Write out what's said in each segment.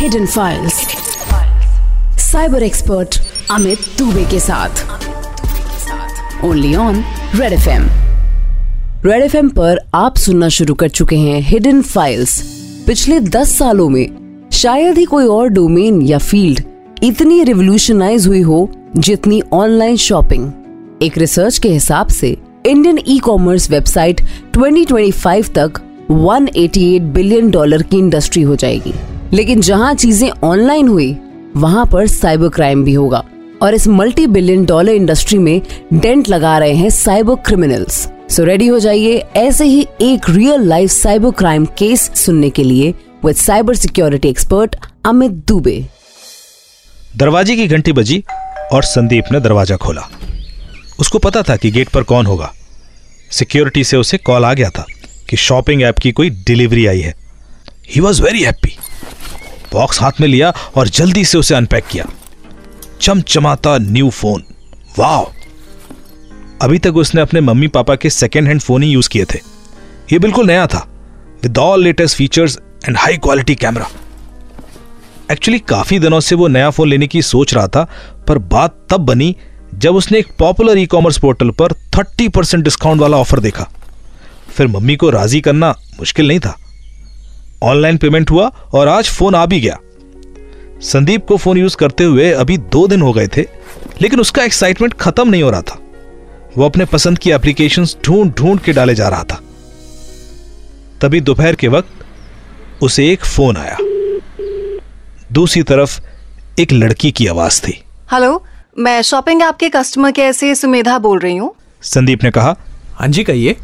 Hidden files cyber expert Amit Dubey के साथ. Only on Red F M Red F पर आप सुनना शुरू कर चुके हैं हिडन फाइल्स पिछले दस सालों में शायद ही कोई और डोमेन या फ़ील्ड इतनी रिवोल्यूशनाइज हुई हो जितनी ऑनलाइन शॉपिंग एक रिसर्च के हिसाब से इंडियन ई कॉमर्स वेबसाइट 2025 तक 188 बिलियन डॉलर की इंडस्ट्री हो जाएगी. लेकिन जहाँ चीज़ें ऑनलाइन हुई, वहाँ पर साइबर क्राइम भी होगा। और इस मल्टी बिलियन डॉलर इंडस्ट्री में डेंट लगा रहे हैं साइबर क्रिमिनल्स सो रेडी हो जाइए ऐसे ही एक real life cyber crime case सुनने के लिए with cyber security expert Amit Dubey. दरवाजे की घंटी बजी और संदीप ने दरवाज़ा खोला। उसको पता था कि गेट पर कौन होगा। सिक्योरिटी से उसे कॉल आ गया था कि शॉपिंग ऐप की कोई डिलीवरी आई है। He was very happy box हाथ में लिया और जल्दी से उसे अनपैक किया। चमचमाता न्यू फ़ोन वाह अभी तक उसने अपने मम्मी पापा के सेकेंड हैंड फ़ोन ही यूज़ किए थे। ये बिल्कुल नया था। With all latest features and high quality camera actually काफ़ी दिनों से वो नया फ़ोन लेने की सोच रहा था, पर बात तब बनी जब उसने एक पॉपुलर ई कॉमर्स पोर्टल पर 30 परसेंट डिस्काउंट वाला ऑफ़र देखा। फिर मम्मी को राज़ी करना मुश्किल नहीं था। ऑनलाइन पेमेंट हुआ और आज फ़ोन आ भी गया। संदीप को फ़ोन यूज़ करते हुए अभी दो दिन हो गए थे लेकिन उसका एक्साइटमेंट खत्म नहीं हो रहा था। वो अपने पसंद की एप्लीकेशन ढूंढ ढूंढ के डाले जा रहा था। तभी दोपहर के वक्त उसे एक फ़ोन आया। दूसरी तरफ़ एक लड़की की आवाज़ थी। हेलो मैं शॉपिंग ऐप के कस्टमर केयर से सुमेधा बोल रही हूँ। संदीप ने कहा हाँ जी कहिए।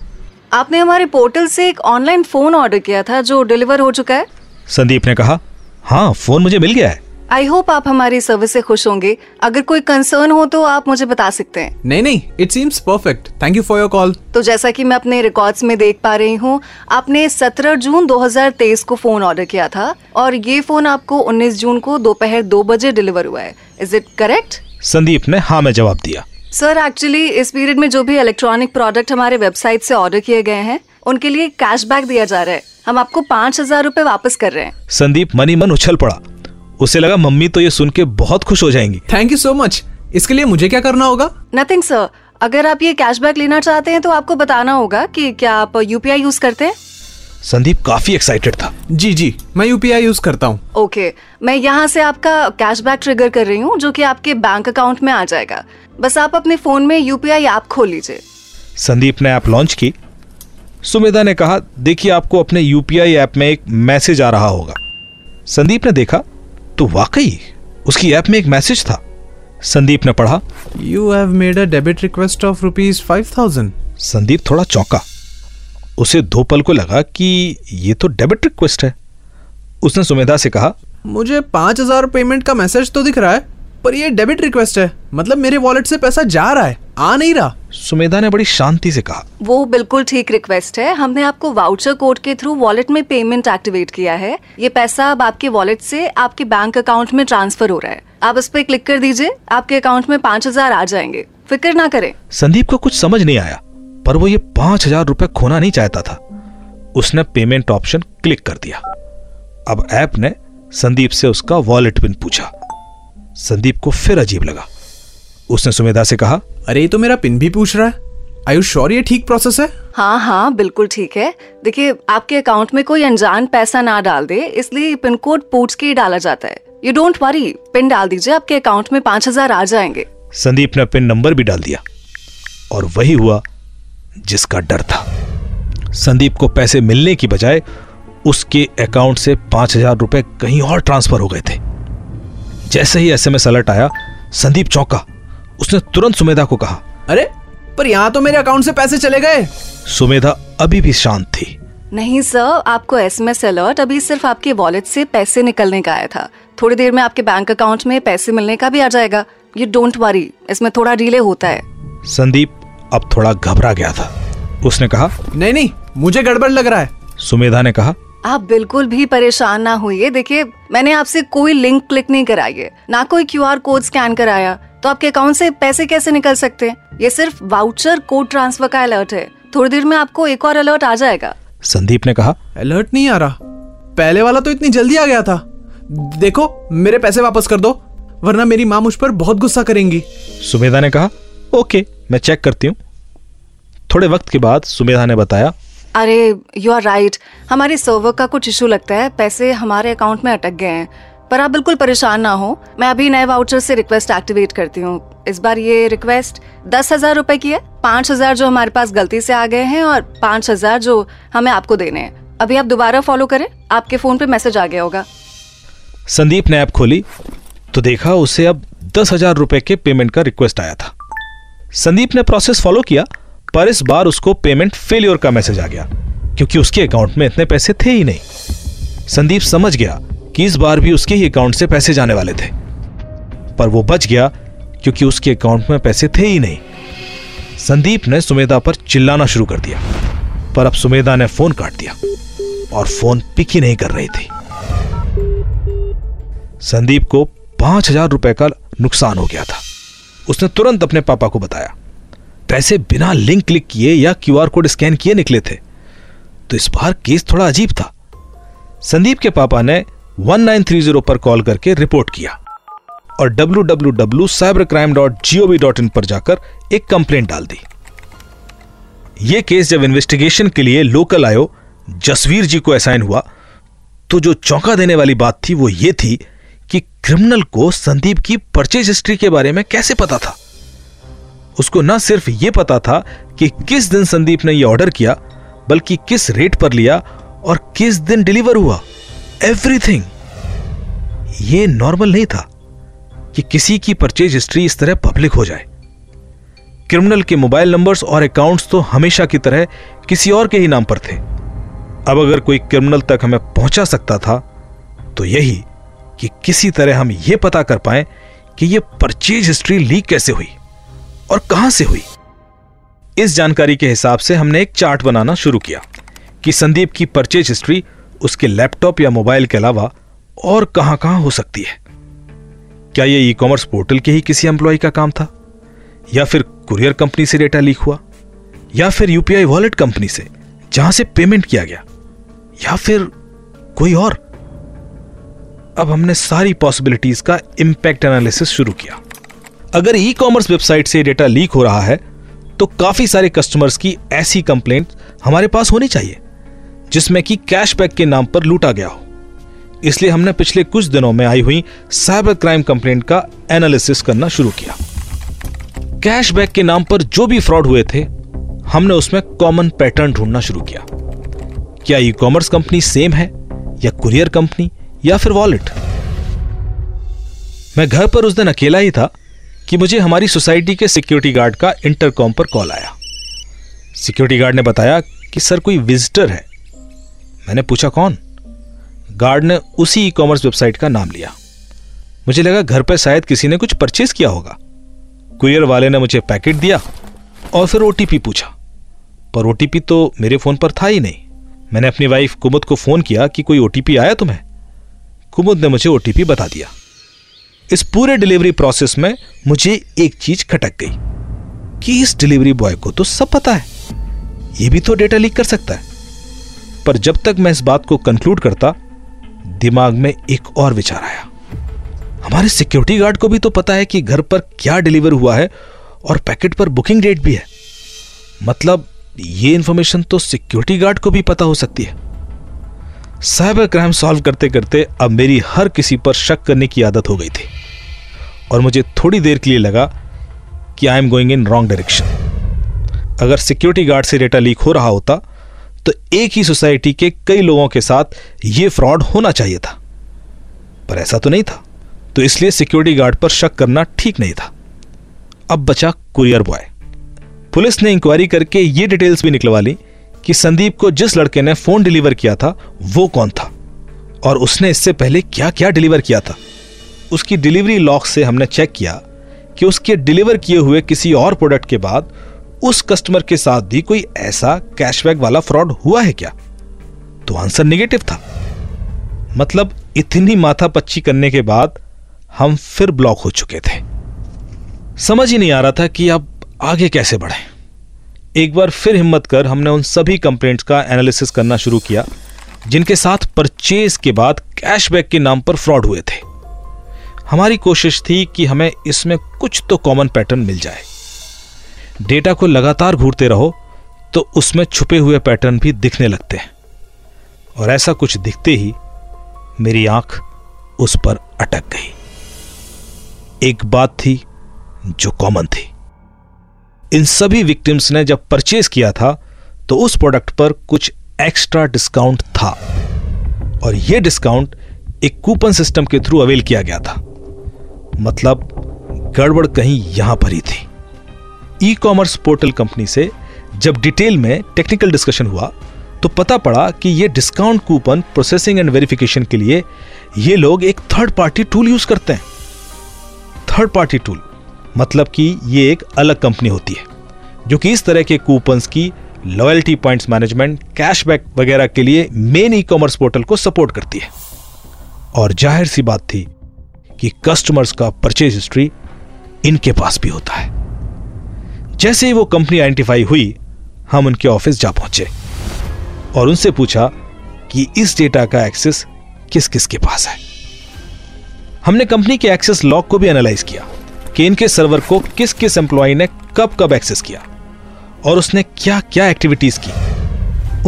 आपने हमारे पोर्टल से एक ऑनलाइन फ़ोन ऑर्डर किया था जो डिलीवर हो चुका है। संदीप ने कहा हाँ फ़ोन मुझे मिल गया है। आई होप आप हमारी सर्विस से खुश होंगे। अगर कोई कंसर्न हो तो आप मुझे बता सकते हैं। नहीं नहीं it seems perfect thank you for your call तो जैसा कि मैं अपने रिकॉर्ड्स में देख पा रही हूँ आपने 17 जून 2023 को फ़ोन ऑर्डर किया था और ये फ़ोन आपको 19 जून को दोपहर दो बजे डिलीवर हुआ है। इज़ इट करेक्ट संदीप ने हाँ में जवाब दिया। सर एक्चुअली इस पीरियड में जो भी इलेक्ट्रॉनिक प्रोडक्ट हमारे वेबसाइट से ऑर्डर किए गए हैं उनके लिए कैशबैक दिया जा रहा है। हम आपको पाँच हज़ार रूपए वापस कर रहे हैं। संदीप मनी मन उछल पड़ा। उसे लगा मम्मी तो ये सुन के बहुत खुश हो जाएँगी। थैंक यू सो मच इसके लिए मुझे क्या करना होगा? नथिंग सर अगर आप ये कैशबैक लेना चाहते हैं तो आपको बताना होगा कि क्या आप यूपीआई यूज़ करते हैं? संदीप काफ़ी एक्साइटेड था। जी जी. मैं यूपीआई यूज़ करता हूँ। ओके okay, मैं यहाँ से आपका कैशबैक ट्रिगर कर रही हूँ जो कि आपके बैंक अकाउंट में आ जाएगा। बस आप अपने फ़ोन में यूपीआई ऐप खोल लीजिए। संदीप ने ऐप लॉन्च की। सुमेधा ने कहा देखिए आपको अपने यूपीआई ऐप में एक मैसेज आ रहा होगा। संदीप ने देखा तो वाकई उसकी ऐप में एक मैसेज था। संदीप ने पढ़ा you have made a debit request of rupees five thousand Sandeep थोड़ा चौंका। उसे दो पल को लगा कि ये तो डेबिट रिक्वेस्ट है। उसने सुमेधा से कहा मुझे पाँच हज़ार पेमेंट का मैसेज तो दिख रहा है। पर ये डेबिट रिक्वेस्ट है। मतलब मेरे वॉलेट से पैसा जा रहा है आ नहीं रहा। सुमेधा ने बड़ी शांति से कहा। वो बिल्कुल ठीक रिक्वेस्ट है। हमने आपको वाउचर कोड के थ्रू वॉलेट में पेमेंट एक्टिवेट किया है। ये पैसा अब आपके वॉलेट से आपके बैंक अकाउंट में ट्रांसफ़र हो रहा है। आप इस पे क्लिक कर दीजिए। आपके अकाउंट में पाँच हज़ार आ जाएँगे। फ़िक्र ना करें। संदीप को कुछ समझ नहीं आया पर वो ये पाँच हज़ार रुपए खोना नहीं चाहता था। उसने पेमेंट ऑप्शन क्लिक कर दिया। अब ऐप ने संदीप से उसका वॉलेट पिन पूछा। संदीप को फिर अजीब लगा। उसने सुमेधा से कहा अरे ये तो मेरा पिन भी पूछ रहा है। आयु श्योर ये ठीक प्रोसेस है? हाँ हाँ बिल्कुल ठीक है। देखिए आपके अकाउंट में कोई अनजान पैसा ना डाल दे इसलिए पिन कोड पूछ के ही डाला जाता है। यू डोंट वरी पिन डाल दीजिए आपके अकाउंट में पाँच हज़ार आ जाएँगे। संदीप ने पिन नंबर भी डाल दिया और वही हुआ जिसका डर था। संदीप को पैसे मिलने की बजाय उसके अकाउंट से पाँच हज़ार रुपए कहीं और ट्रांसफ़र हो गए थे। जैसे ही एसएमएस अलर्ट आया संदीप चौंका उसने तुरंत सुमेधा को कहा अरे पर यहाँ तो मेरे अकाउंट से पैसे चले गए। सुमेधा अभी भी शांत थी। नहीं सर आपको एसएमएस अलर्ट अभी सिर्फ़ आपके वॉलेट से पैसे निकलने का आया था। थोड़ी देर में आपके बैंक अकाउंट में पैसे मिलने का भी आ जाएगा। यू डोंट वरी इसमें थोड़ा डिले होता है। संदीप अब थोड़ा घबरा गया था। उसने कहा नहीं नहीं मुझे गड़बड़ लग रहा है। सुमेधा ने कहा आप बिल्कुल भी परेशान ना होइए। देखिए मैंने आपसे कोई लिंक क्लिक नहीं कराई है। ना कोई क्यूआर कोड स्कैन कराया। तो आपके अकाउंट से पैसे कैसे निकल सकते? हैं ये सिर्फ़ वाउचर कोड ट्रांसफ़र का अलर्ट है। थोड़ी देर में आपको एक और अलर्ट आ जाएगा। संदीप ने कहा अलर्ट नहीं आ रहा। पहले वाला तो इतनी जल्दी आ गया था। देखो मेरे पैसे वापस कर दो वरना मेरी माँ मुझ पर बहुत गुस्सा करेंगी. सुमेधा ने कहा ओके मैं चेक करती हूँ। थोड़े वक्त के बाद सुमेधा ने बताया अरे यू आर राइट हमारी सर्वर का कुछ इशू लगता है। पैसे हमारे अकाउंट में अटक गए हैं। पर आप बिल्कुल परेशान ना हो। मैं अभी नए वाउचर से रिक्वेस्ट एक्टिवेट करती हूँ। इस बार ये रिक्वेस्ट दस हज़ार रुपए की है। पाँच हज़ार जो हमारे पास गलती से आ गए हैं और पाँच हज़ार जो हमें आपको देने हैं। अभी आप दोबारा फॉलो करें। आपके फ़ोन पे मैसेज आ गया होगा। संदीप ने ऐप खोली। तो देखा, उसे अब दस हज़ार रुपए के पेमेंट का रिक्वेस्ट आया था। संदीप ने प्रोसेस फॉलो किया। पर इस बार उसको पेमेंट फेलियर का मैसेज आ गया, क्योंकि उसके अकाउंट में इतने पैसे थे ही नहीं। संदीप समझ गया कि इस बार भी उसके ही अकाउंट से पैसे जाने वाले थे। पर वो बच गया, क्योंकि उसके अकाउंट में पैसे थे ही नहीं। संदीप ने सुमेधा पर चिल्लाना शुरू कर दिया, पर अब सुमेधा ने फ़ोन काट दिया, और फ़ोन पिक ही नहीं कर रही थी। संदीप को पाँच हज़ार रुपए का नुकसान हो गया था। उसने तुरंत अपने पापा को बताया पैसे बिना लिंक क्लिक किए या क्यूआर कोड स्कैन किए निकले थे। तो इस बार केस थोड़ा अजीब था। संदीप के पापा ने 1930 पर कॉल करके रिपोर्ट किया और www.cybercrime.gov.in पर जाकर एक कंप्लेंट डाल दी। यह केस जब इन्वेस्टिगेशन के लिए लोकल आयो, जसवीर जी को असाइन हुआ तो जो चौंका देने वाली बात थी वो ये थी कि क्रिमिनल को संदीप की परचेज हिस्ट्री के बारे में कैसे पता था। उसको न सिर्फ़ यह पता था कि किस दिन संदीप ने यह ऑर्डर किया, बल्कि किस रेट पर लिया और किस दिन डिलीवर हुआ। एवरीथिंग ये नॉर्मल नहीं था कि किसी की परचेज हिस्ट्री इस तरह पब्लिक हो जाए। क्रिमिनल के मोबाइल नंबर्स और अकाउंट्स तो हमेशा की तरह किसी और के ही नाम पर थे। अब अगर कोई क्रिमिनल तक हमें पहुँचा सकता था तो यही कि किसी तरह हम यह पता कर पाए कि यह परचेज हिस्ट्री लीक कैसे हुई। और कहाँ से हुई? इस जानकारी के हिसाब से हमने एक चार्ट बनाना शुरू किया कि संदीप की परचेज हिस्ट्री उसके लैपटॉप या मोबाइल के अलावा और कहाँ कहाँ हो सकती है। क्या यह ई कॉमर्स पोर्टल के ही किसी एम्प्लॉय का काम था? या फिर कुरियर कंपनी से डेटा लीक हुआ? या फिर यूपीआई वॉलेट कंपनी से, जहाँ से पेमेंट किया गया? या फिर कोई और? अब हमने सारी पॉसिबिलिटीज का इंपैक्ट एनालिसिस शुरू किया। अगर ई कॉमर्स वेबसाइट से डेटा लीक हो रहा है तो काफ़ी सारे कस्टमर्स की ऐसी कंप्लेंट हमारे पास होनी चाहिए, जिसमें कि कैशबैक के नाम पर लूटा गया हो। इसलिए हमने पिछले कुछ दिनों में आई हुई साइबर क्राइम कंप्लेंट का एनालिसिस करना शुरू किया। कैशबैक के नाम पर जो भी फ्रॉड हुए थे, हमने उसमें कॉमन पैटर्न ढूंढना शुरू किया। क्या ई कॉमर्स कंपनी सेम है, या कुरियर कंपनी या फिर वॉलेट मैं घर पर उस दिन अकेला ही था कि मुझे हमारी सोसाइटी के सिक्योरिटी गार्ड का इंटरकॉम पर कॉल आया। सिक्योरिटी गार्ड ने बताया कि, सर, कोई विजिटर है। मैंने पूछा, कौन? गार्ड ने उसी ई कॉमर्स वेबसाइट का नाम लिया। मुझे लगा, घर पर शायद किसी ने कुछ परचेज किया होगा। कुरियर वाले ने मुझे पैकेट दिया और फिर ओटीपी पूछा। पर ओटीपी तो मेरे फ़ोन पर था ही नहीं। मैंने अपनी वाइफ कुमुद को फ़ोन किया कि कोई ओटीपी आया तुम्हें? कुमुद ने मुझे ओटीपी बता दिया। इस पूरे डिलीवरी प्रोसेस में मुझे एक चीज़ खटक गई कि इस डिलीवरी बॉय को तो सब पता है। यह भी तो डेटा लीक कर सकता है। पर जब तक मैं इस बात को कंक्लूड करता, दिमाग में एक और विचार आया। हमारे सिक्योरिटी गार्ड को भी तो पता है कि घर पर क्या डिलीवर हुआ है और पैकेट पर बुकिंग डेट भी है। मतलब ये इंफॉर्मेशन तो सिक्योरिटी गार्ड को भी पता हो सकती है। साइबर क्राइम सॉल्व करते करते अब मेरी हर किसी पर शक करने की आदत हो गई थी। और मुझे थोड़ी देर के लिए लगा कि I am going in wrong direction अगर सिक्योरिटी गार्ड से डेटा लीक हो रहा होता तो एक ही सोसाइटी के कई लोगों के साथ यह फ्रॉड होना चाहिए था। पर ऐसा तो नहीं था। तो इसलिए सिक्योरिटी गार्ड पर शक करना ठीक नहीं था। अब बचा कुरियर बॉय पुलिस ने इंक्वायरी करके ये डिटेल्स भी निकलवा ली कि संदीप को जिस लड़के ने फ़ोन डिलीवर किया था, वो कौन था? और उसने इससे पहले क्या क्या डिलीवर किया था? उसकी डिलीवरी लॉक से हमने चेक किया कि उसके डिलीवर किए हुए किसी और प्रोडक्ट के बाद उस कस्टमर के साथ भी कोई ऐसा कैशबैक वाला फ्रॉड हुआ है क्या? तो आंसर निगेटिव था। मतलब इतनी माथा पच्ची करने के बाद हम फिर ब्लॉक हो चुके थे। समझ ही नहीं आ रहा था कि अब आगे कैसे बढ़े। एक बार फिर हिम्मत कर हमने उन सभी कंप्लेंट्स का एनालिसिस करना शुरू किया, जिनके साथ परचेज के बाद कैशबैक के नाम पर फ्रॉड हुए थे। हमारी कोशिश थी कि हमें इसमें कुछ तो कॉमन पैटर्न मिल जाए। डेटा को लगातार घूरते रहो तो उसमें छुपे हुए पैटर्न भी दिखने लगते हैं। और ऐसा कुछ दिखते ही मेरी आँख उस पर अटक गई। एक बात थी जो कॉमन थी। इन सभी विक्टिम्स ने जब परचेज किया था तो उस प्रोडक्ट पर कुछ एक्स्ट्रा डिस्काउंट था। और यह डिस्काउंट एक कूपन सिस्टम के थ्रू अवेल किया गया था। मतलब गड़बड़ कहीं यहाँ पर ही थी। ई कॉमर्स पोर्टल कंपनी से जब डिटेल में टेक्निकल डिस्कशन हुआ तो पता पड़ा कि यह discount coupon processing and verification के लिए ये लोग एक थर्ड पार्टी टूल यूज़ करते हैं। थर्ड पार्टी टूल मतलब कि ये एक अलग कंपनी होती है, जो कि इस तरह के कूपन्स की लॉयल्टी पॉइंट्स मैनेजमेंट कैशबैक वगैरह के लिए मेन ई कॉमर्स पोर्टल को सपोर्ट करती है। और ज़ाहिर सी बात थी कि कस्टमर्स का परचेज हिस्ट्री इनके पास भी होता है। जैसे ही वो कंपनी आइडेंटिफाई हुई, हम उनके ऑफ़िस जा पहुँचे और उनसे पूछा कि इस डेटा का एक्सेस किस किस के पास है। हमने कंपनी के एक्सेस लॉग को भी एनालाइज किया। कि इनके सर्वर को किस किस एम्प्लॉय ने कब कब एक्सेस किया? और उसने क्या क्या एक्टिविटीज़ की?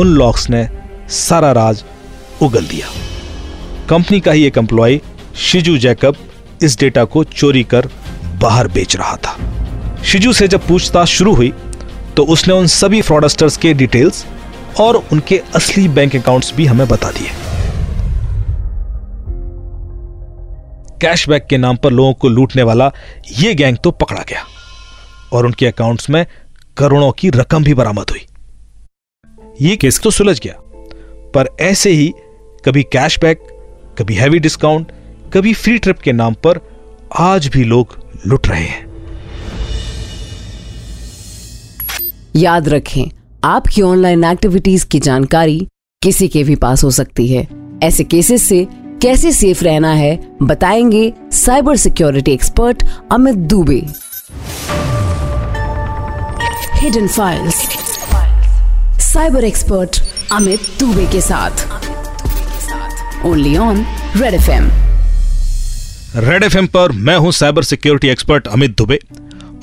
उन लॉक्स ने सारा राज उगल दिया। कंपनी का ही एक एम्प्लॉय शिजू जैकब, इस डेटा को चोरी कर बाहर बेच रहा था। शिजू से जब पूछताछ शुरू हुई तो उसने उन सभी फ्रॉडस्टर्स के डिटेल्स और उनके असली बैंक अकाउंट्स भी हमें बता दिए। कैशबैक के नाम पर लोगों को लूटने वाला यह गैंग तो पकड़ा गया और उनके अकाउंट्स में करोड़ों की रकम भी बरामद हुई। यह केस तो सुलझ गया, पर ऐसे ही कभी कैशबैक कभी हैवी डिस्काउंट कभी फ्री ट्रिप के नाम पर आज भी लोग लुट रहे हैं। याद रखें, आपकी ऑनलाइन एक्टिविटीज़ की जानकारी किसी के भी पास हो सकती है। ऐसे केसेस से कैसे सेफ़ रहना है, बताएँगे cyber security expert Amit Dubey. Hidden files cyber expert Amit Dubey के साथ। Only on red F M red FM पर मैं हूँ cyber security expert Amit Dubey.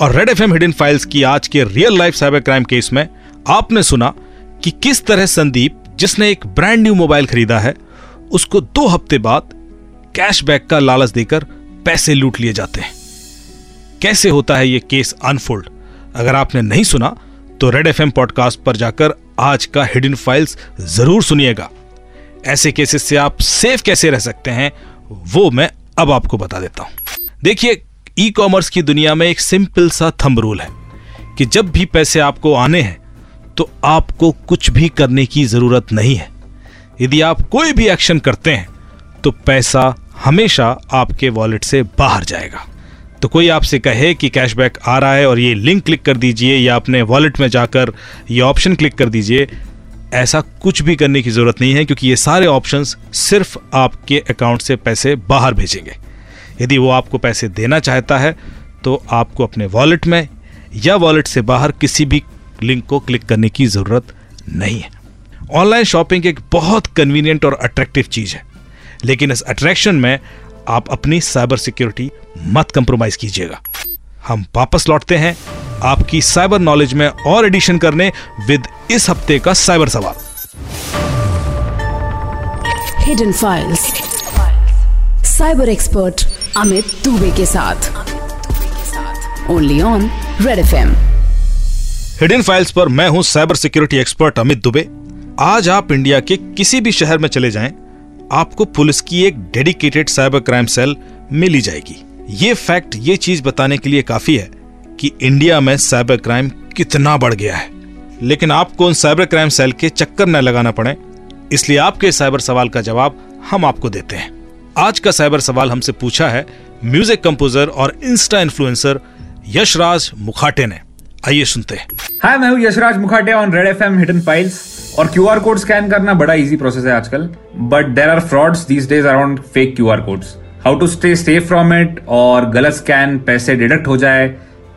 और red F M hidden files की आज के real life cyber crime case में आपने सुना कि किस तरह संदीप, जिसने एक ब्रांड न्यू मोबाइल खरीदा है उसको दो हफ़्ते बाद कैशबैक का लालच देकर पैसे लूट लिए जाते हैं। कैसे होता है यह केस अनफोल्ड? अगर आपने नहीं सुना तो रेड एफएम पॉडकास्ट पर जाकर आज का हिडन फाइल्स ज़रूर सुनिएगा। ऐसे केसेस से आप सेफ़ कैसे रह सकते हैं, वो मैं अब आपको बता देता हूँ। देखिए ई कॉमर्स की दुनिया में एक सिंपल सा थंब रूल है कि जब भी पैसे आपको आने हैं तो आपको कुछ भी करने की ज़रूरत नहीं है। यदि आप कोई भी एक्शन करते हैं तो पैसा हमेशा आपके वॉलेट से बाहर जाएगा। तो कोई आपसे कहे कि कैशबैक आ रहा है और ये लिंक क्लिक कर दीजिए या अपने वॉलेट में जाकर ये ऑप्शन क्लिक कर दीजिए, ऐसा कुछ भी करने की ज़रूरत नहीं है, क्योंकि ये सारे ऑप्शंस सिर्फ़ आपके अकाउंट से पैसे बाहर भेजेंगे। यदि वो आपको पैसे देना चाहता है तो आपको अपने वॉलेट में या वॉलेट से बाहर किसी भी लिंक को क्लिक करने की ज़रूरत नहीं है। ऑनलाइन शॉपिंग एक बहुत कन्वीनियंट और अट्रैक्टिव चीज़ है। लेकिन इस अट्रैक्शन में आप अपनी साइबर सिक्योरिटी मत कंप्रोमाइज कीजिएगा। हम वापस लौटते हैं आपकी साइबर नॉलेज में और एडिशन करने विद इस हफ़्ते का साइबर सवाल। Hidden files cyber expert Amit Dubey के साथ। Only on red FM hidden files पर मैं हूँ cyber security expert Amit Dubey आज आप इंडिया के किसी भी शहर में चले जाएँ, आपको पुलिस की एक डेडिकेटेड साइबर क्राइम सेल मिली जाएगी। ये फैक्ट, ये चीज़ बताने के लिए काफ़ी है कि इंडिया में साइबर क्राइम कितना बढ़ गया है। लेकिन आपको उन साइबर क्राइम सेल के चक्कर न लगाना पड़े, इसलिए आपके साइबर सवाल का जवाब हम आपको देते हैं। आज का साइबर सवाल हमसे पूछा है म्यूज़िक कंपोजर और इंस्टा इन्फ्लुएंसर यशराज मुखाटे ने। आइए सुनते हैं। हाय, मैं हूँ Yashraj Mukhate on red FM hidden files. और क्यू आर कोड स्कैन करना बड़ा इजी प्रोसेस है आजकल but there are frauds these days around fake Q R codes. How to stay safe from it और गलत scan पैसे deduct हो जाए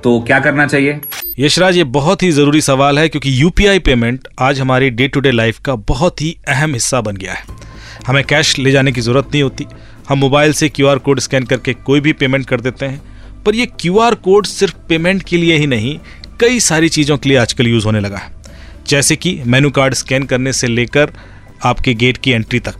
तो क्या करना चाहिए? यशराज, ये बहुत ही ज़रूरी सवाल है क्योंकि यूपीआई पेमेंट आज हमारी डे टू डे लाइफ का बहुत ही अहम हिस्सा बन गया है। हमें कैश ले जाने की ज़रूरत नहीं होती। हम मोबाइल से क्यूआर कोड स्कैन करके कोई भी पेमेंट कर देते हैं। पर ये क्यू कोड सिर्फ़ पेमेंट के लिए ही नहीं, कई सारी चीज़ों के लिए आजकल यूज़ होने लगा है। जैसे कि मेनू कार्ड स्कैन करने से लेकर आपके गेट की एंट्री तक।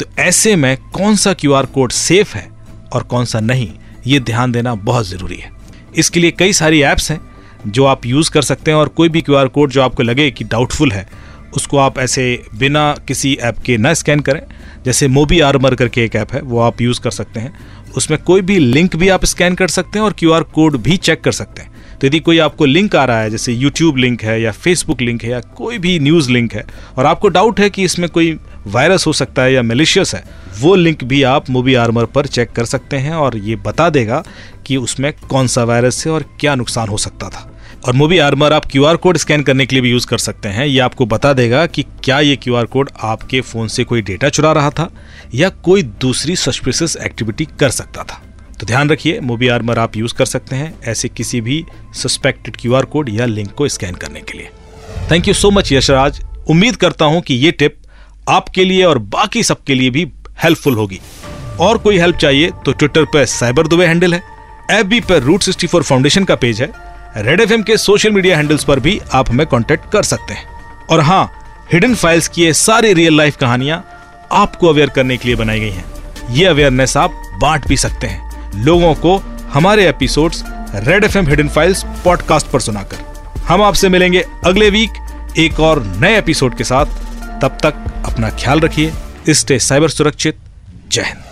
तो ऐसे में कौन सा क्यूआर कोड सेफ़ है और कौन सा नहीं, ये ध्यान देना बहुत ज़रूरी है। इसके लिए कई सारी ऐप्स हैं जो आप यूज़ कर सकते हैं और कोई भी क्यूआर कोड जो आपको लगे कि डाउटफुल है, उसको आप ऐसे बिना किसी ऐप के ना स्कैन करें। जैसे मोबी आर्मर करके एक ऐप है, वो आप यूज़ कर सकते हैं। उसमें कोई भी लिंक भी आप स्कैन कर सकते हैं और क्यूआर कोड भी चेक कर सकते हैं। तो यदि कोई आपको लिंक आ रहा है, जैसे यूट्यूब लिंक है या फेसबुक लिंक है या कोई भी न्यूज़ लिंक है, और आपको डाउट है कि इसमें कोई वायरस हो सकता है या मेलिशियस है, वो लिंक भी आप मूवी आर्मर पर चेक कर सकते हैं और ये बता देगा कि उसमें कौन सा वायरस है और क्या नुकसान हो सकता था। और मूवी आर्मर आप क्यू कोड स्कैन करने के लिए भी यूज़ कर सकते हैं। ये आपको बता देगा कि क्या ये क्यू कोड आपके फ़ोन से कोई डेटा चुरा रहा था या कोई दूसरी सस्पिशियस एक्टिविटी कर सकता था। तो ध्यान रखिए मूवी आर्मर आप यूज़ कर सकते हैं ऐसे किसी भी सस्पेक्टेड क्यूआर कोड या लिंक को स्कैन करने के लिए। Thank you so much Yashraj उम्मीद करता हूँ कि ये टिप आपके लिए और बाकी सबके लिए भी हेल्पफुल होगी। और कोई हेल्प चाहिए तो ट्विटर पर साइबर दुबे हैंडल है एफ़ पर रूट सिक्सटी फोर फाउंडेशन का पेज है रेड एफएम के सोशल मीडिया हैंडल्स पर भी आप हमें कॉन्टेक्ट कर सकते हैं। और हाँ हिडन फाइल्स की ये सारी रियल लाइफ कहानियाँ आपको अवेयर करने के लिए बनाई गई हैं। ये अवेयरनेस आप बांट भी सकते हैं। लोगों को हमारे episodes red F M hidden files podcast पर सुनाकर। हम आपसे मिलेंगे अगले वीक एक और नए एपिसोड के साथ। तब तक अपना ख्याल रखिए स्टे साइबर सुरक्षित। जय हिंद।